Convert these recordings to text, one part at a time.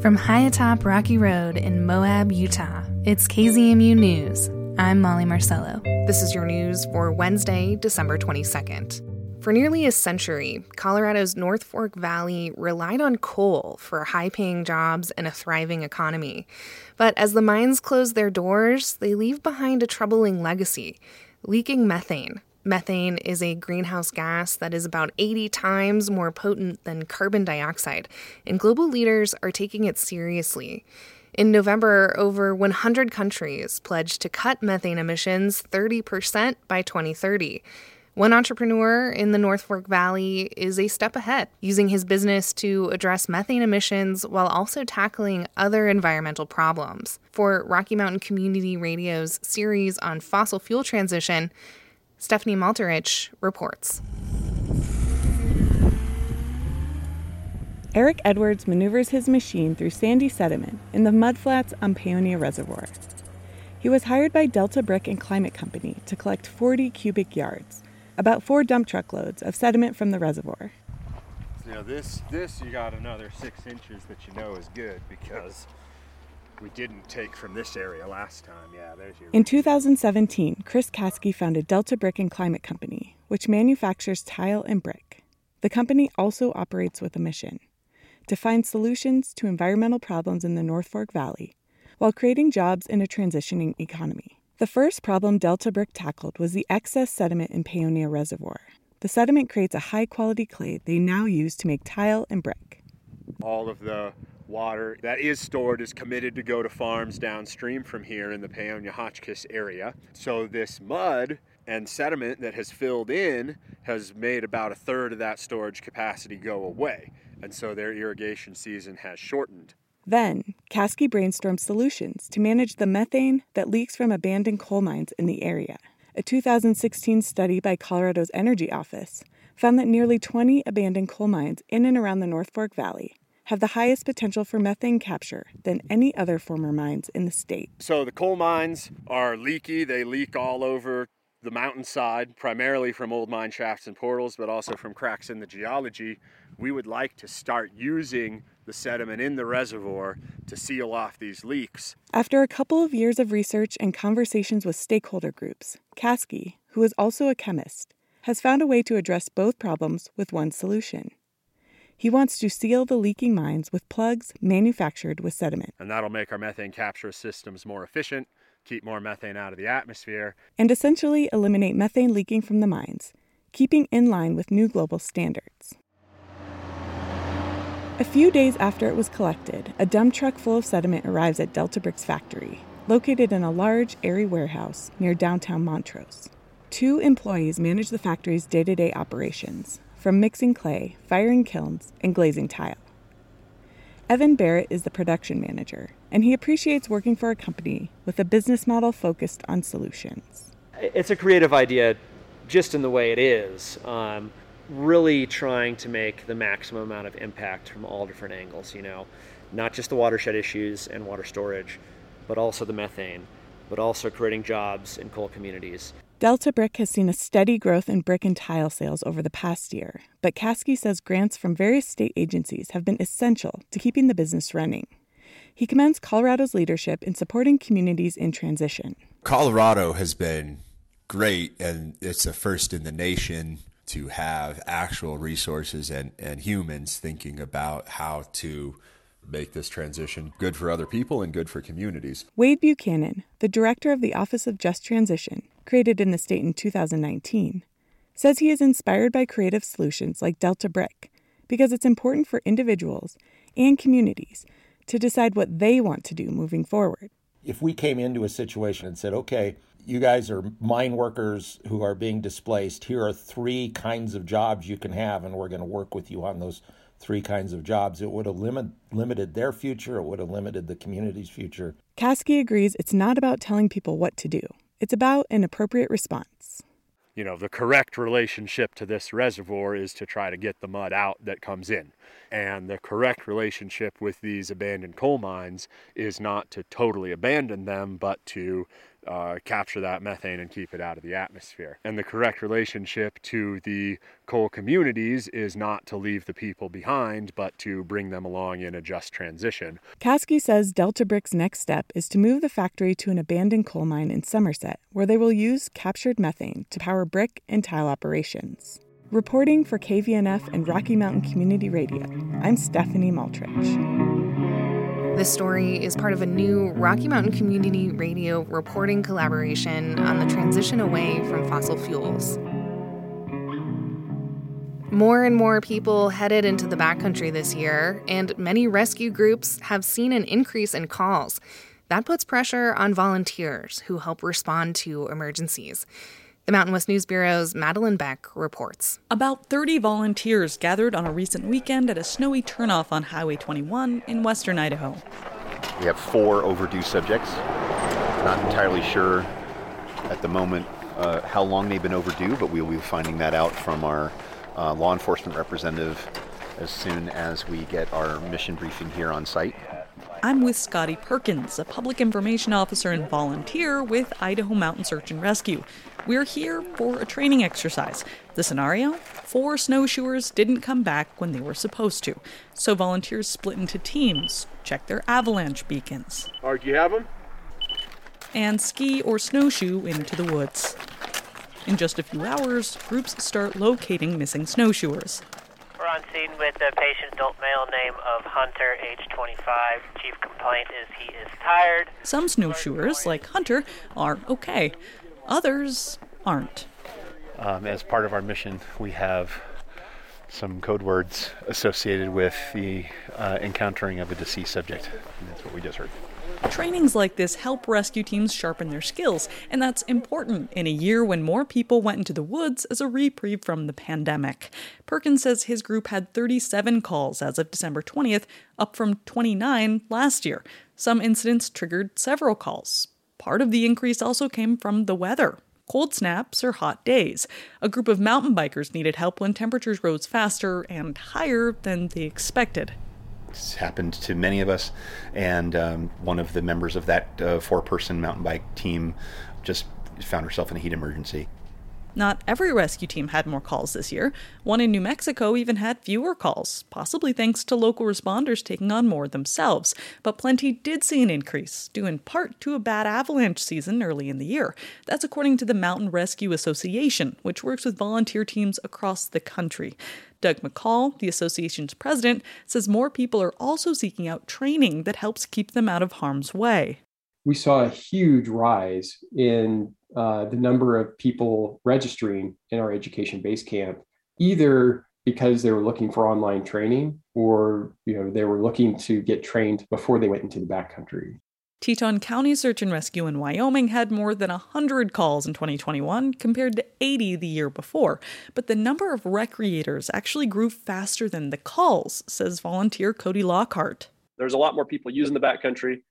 From high atop Rocky Road in Moab, Utah, it's KZMU News. I'm Molly Marcello. This is your news for Wednesday, December 22nd. For nearly a century, Colorado's North Fork Valley relied on coal for high paying jobs and a thriving economy. But as the mines close their doors, they leave behind a troubling legacy leaking methane. Methane is a greenhouse gas that is about 80 times more potent than carbon dioxide, and global leaders are taking it seriously. In November, over 100 countries pledged to cut methane emissions 30% by 2030. One entrepreneur in the North Fork Valley is a step ahead, using his business to address methane emissions while also tackling other environmental problems. For Rocky Mountain Community Radio's series on fossil fuel transition, Stephanie Maltarich reports. Eric Edwards maneuvers his machine through sandy sediment in the mudflats on Paonia Reservoir. He was hired by Delta Brick and Climate Company to collect 40 cubic yards, about four dump truck loads of sediment from the reservoir. Now this, this you got another six inches that you know is good because we didn't take from this area last time. Yeah, there's your. In 2017, Chris Caskey founded Delta Brick and Climate Company, which manufactures tile and brick. The company also operates with a mission to find solutions to environmental problems in the North Fork Valley while creating jobs in a transitioning economy. The first problem Delta Brick tackled was the excess sediment in Paonia Reservoir. The sediment creates a high quality clay they now use to make tile and brick. All of the water that is stored is committed to go to farms downstream from here in the Paonia Hotchkiss area. So this mud and sediment that has filled in has made about a third of that storage capacity go away. And so their irrigation season has shortened. Then, Caskey brainstormed solutions to manage the methane that leaks from abandoned coal mines in the area. A 2016 study by Colorado's Energy Office found that nearly 20 abandoned coal mines in and around the North Fork Valley have the highest potential for methane capture than any other former mines in the state. So the coal mines are leaky, they leak all over the mountainside, primarily from old mine shafts and portals, but also from cracks in the geology. We would like to start using the sediment in the reservoir to seal off these leaks. After a couple of years of research and conversations with stakeholder groups, Caskey, who is also a chemist, has found a way to address both problems with one solution. He wants to seal the leaking mines with plugs manufactured with sediment. And that'll make our methane capture systems more efficient, keep more methane out of the atmosphere, and essentially eliminate methane leaking from the mines, keeping in line with new global standards. A few days after it was collected, a dump truck full of sediment arrives at Delta Bricks factory, located in a large, airy warehouse near downtown Montrose. Two employees manage the factory's day to day operations from mixing clay, firing kilns, and glazing tile. Evan Barrett is the production manager, and he appreciates working for a company with a business model focused on solutions. It's a creative idea just in the way it is, um, really trying to make the maximum amount of impact from all different angles, you know, not just the watershed issues and water storage, but also the methane, but also creating jobs in coal communities. Delta Brick has seen a steady growth in brick and tile sales over the past year, but Caskey says grants from various state agencies have been essential to keeping the business running. He commends Colorado's leadership in supporting communities in transition. Colorado has been great, and it's the first in the nation to have actual resources and, and humans thinking about how to make this transition good for other people and good for communities. Wade Buchanan, the director of the Office of Just Transition, created in the state in 2019, says he is inspired by creative solutions like Delta Brick because it's important for individuals and communities to decide what they want to do moving forward. If we came into a situation and said, okay, you guys are mine workers who are being displaced, here are three kinds of jobs you can have, and we're going to work with you on those three kinds of jobs, it would have limit, limited their future, it would have limited the community's future. Caskey agrees it's not about telling people what to do. It's about an appropriate response. You know, the correct relationship to this reservoir is to try to get the mud out that comes in. And the correct relationship with these abandoned coal mines is not to totally abandon them, but to uh, capture that methane and keep it out of the atmosphere. And the correct relationship to the coal communities is not to leave the people behind, but to bring them along in a just transition. Caskey says Delta Brick's next step is to move the factory to an abandoned coal mine in Somerset, where they will use captured methane to power brick and tile operations. Reporting for KVNF and Rocky Mountain Community Radio, I'm Stephanie Maltarich. This story is part of a new Rocky Mountain Community Radio reporting collaboration on the transition away from fossil fuels. More and more people headed into the backcountry this year, and many rescue groups have seen an increase in calls. That puts pressure on volunteers who help respond to emergencies. The Mountain West News Bureau's Madelyn Beck reports. About 30 volunteers gathered on a recent weekend at a snowy turnoff on Highway 21 in western Idaho. We have four overdue subjects. Not entirely sure at the moment uh, how long they've been overdue, but we'll be finding that out from our uh, law enforcement representative as soon as we get our mission briefing here on site. I'm with Scotty Perkins, a public information officer and volunteer with Idaho Mountain Search and Rescue. We're here for a training exercise. The scenario four snowshoers didn't come back when they were supposed to, so volunteers split into teams, check their avalanche beacons. All right, do you have them? And ski or snowshoe into the woods. In just a few hours, groups start locating missing snowshoers. We're on scene with a patient, adult male, name of Hunter, age 25. Chief complaint is he is tired. Some snowshoers, like Hunter, are okay. Others aren't. Um, as part of our mission, we have some code words associated with the uh, encountering of a deceased subject. And that's what we just heard. Trainings like this help rescue teams sharpen their skills, and that's important in a year when more people went into the woods as a reprieve from the pandemic. Perkins says his group had 37 calls as of December 20th, up from 29 last year. Some incidents triggered several calls. Part of the increase also came from the weather. Cold snaps or hot days. A group of mountain bikers needed help when temperatures rose faster and higher than they expected. It's happened to many of us, and um, one of the members of that uh, four person mountain bike team just found herself in a heat emergency. Not every rescue team had more calls this year. One in New Mexico even had fewer calls, possibly thanks to local responders taking on more themselves. But plenty did see an increase, due in part to a bad avalanche season early in the year. That's according to the Mountain Rescue Association, which works with volunteer teams across the country. Doug McCall, the association's president, says more people are also seeking out training that helps keep them out of harm's way. We saw a huge rise in uh, the number of people registering in our education base camp, either because they were looking for online training or you know they were looking to get trained before they went into the backcountry. Teton County Search and Rescue in Wyoming had more than 100 calls in 2021 compared to 80 the year before. But the number of recreators actually grew faster than the calls, says volunteer Cody Lockhart. There's a lot more people using the backcountry,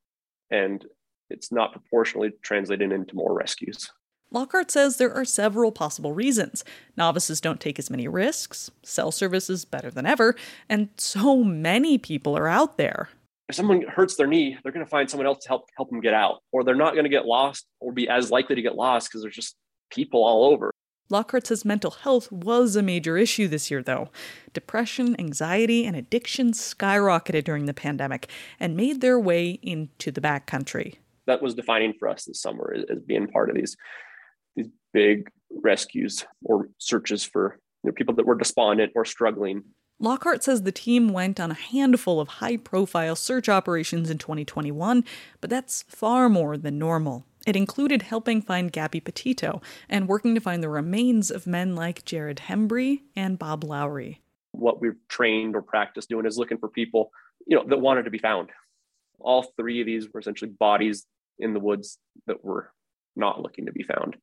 and it's not proportionally translating into more rescues. Lockhart says there are several possible reasons. Novices don't take as many risks, cell service is better than ever, and so many people are out there. If someone hurts their knee, they're going to find someone else to help help them get out, or they're not going to get lost or be as likely to get lost because there's just people all over. Lockhart says mental health was a major issue this year, though. Depression, anxiety, and addiction skyrocketed during the pandemic and made their way into the backcountry that was defining for us this summer as being part of these these big rescues or searches for you know, people that were despondent or struggling. Lockhart says the team went on a handful of high profile search operations in 2021, but that's far more than normal. It included helping find Gabby Petito and working to find the remains of men like Jared Hembry and Bob Lowry. What we've trained or practiced doing is looking for people, you know, that wanted to be found. All three of these were essentially bodies in the woods that were not looking to be found.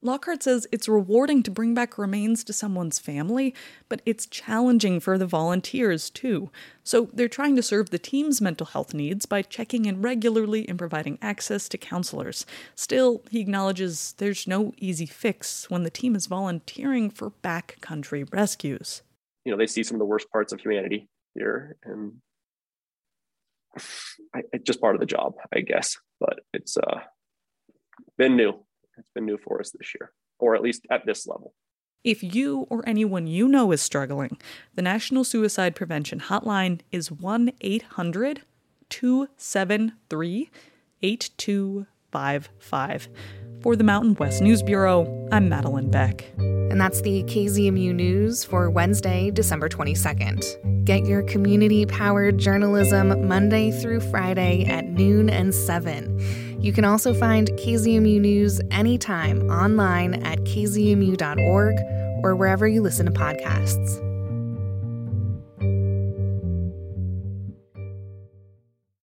Lockhart says it's rewarding to bring back remains to someone's family, but it's challenging for the volunteers too. So they're trying to serve the team's mental health needs by checking in regularly and providing access to counselors. Still, he acknowledges there's no easy fix when the team is volunteering for backcountry rescues. You know, they see some of the worst parts of humanity here, and I, it's just part of the job, I guess. But it's uh, been new. It's been new for us this year, or at least at this level. If you or anyone you know is struggling, the National Suicide Prevention Hotline is 1 800 273 8255. For the Mountain West News Bureau, I'm Madelyn Beck. And that's the KZMU News for Wednesday, December 22nd. Get your community powered journalism Monday through Friday at noon and 7. You can also find KZMU News anytime online at kzmu.org or wherever you listen to podcasts.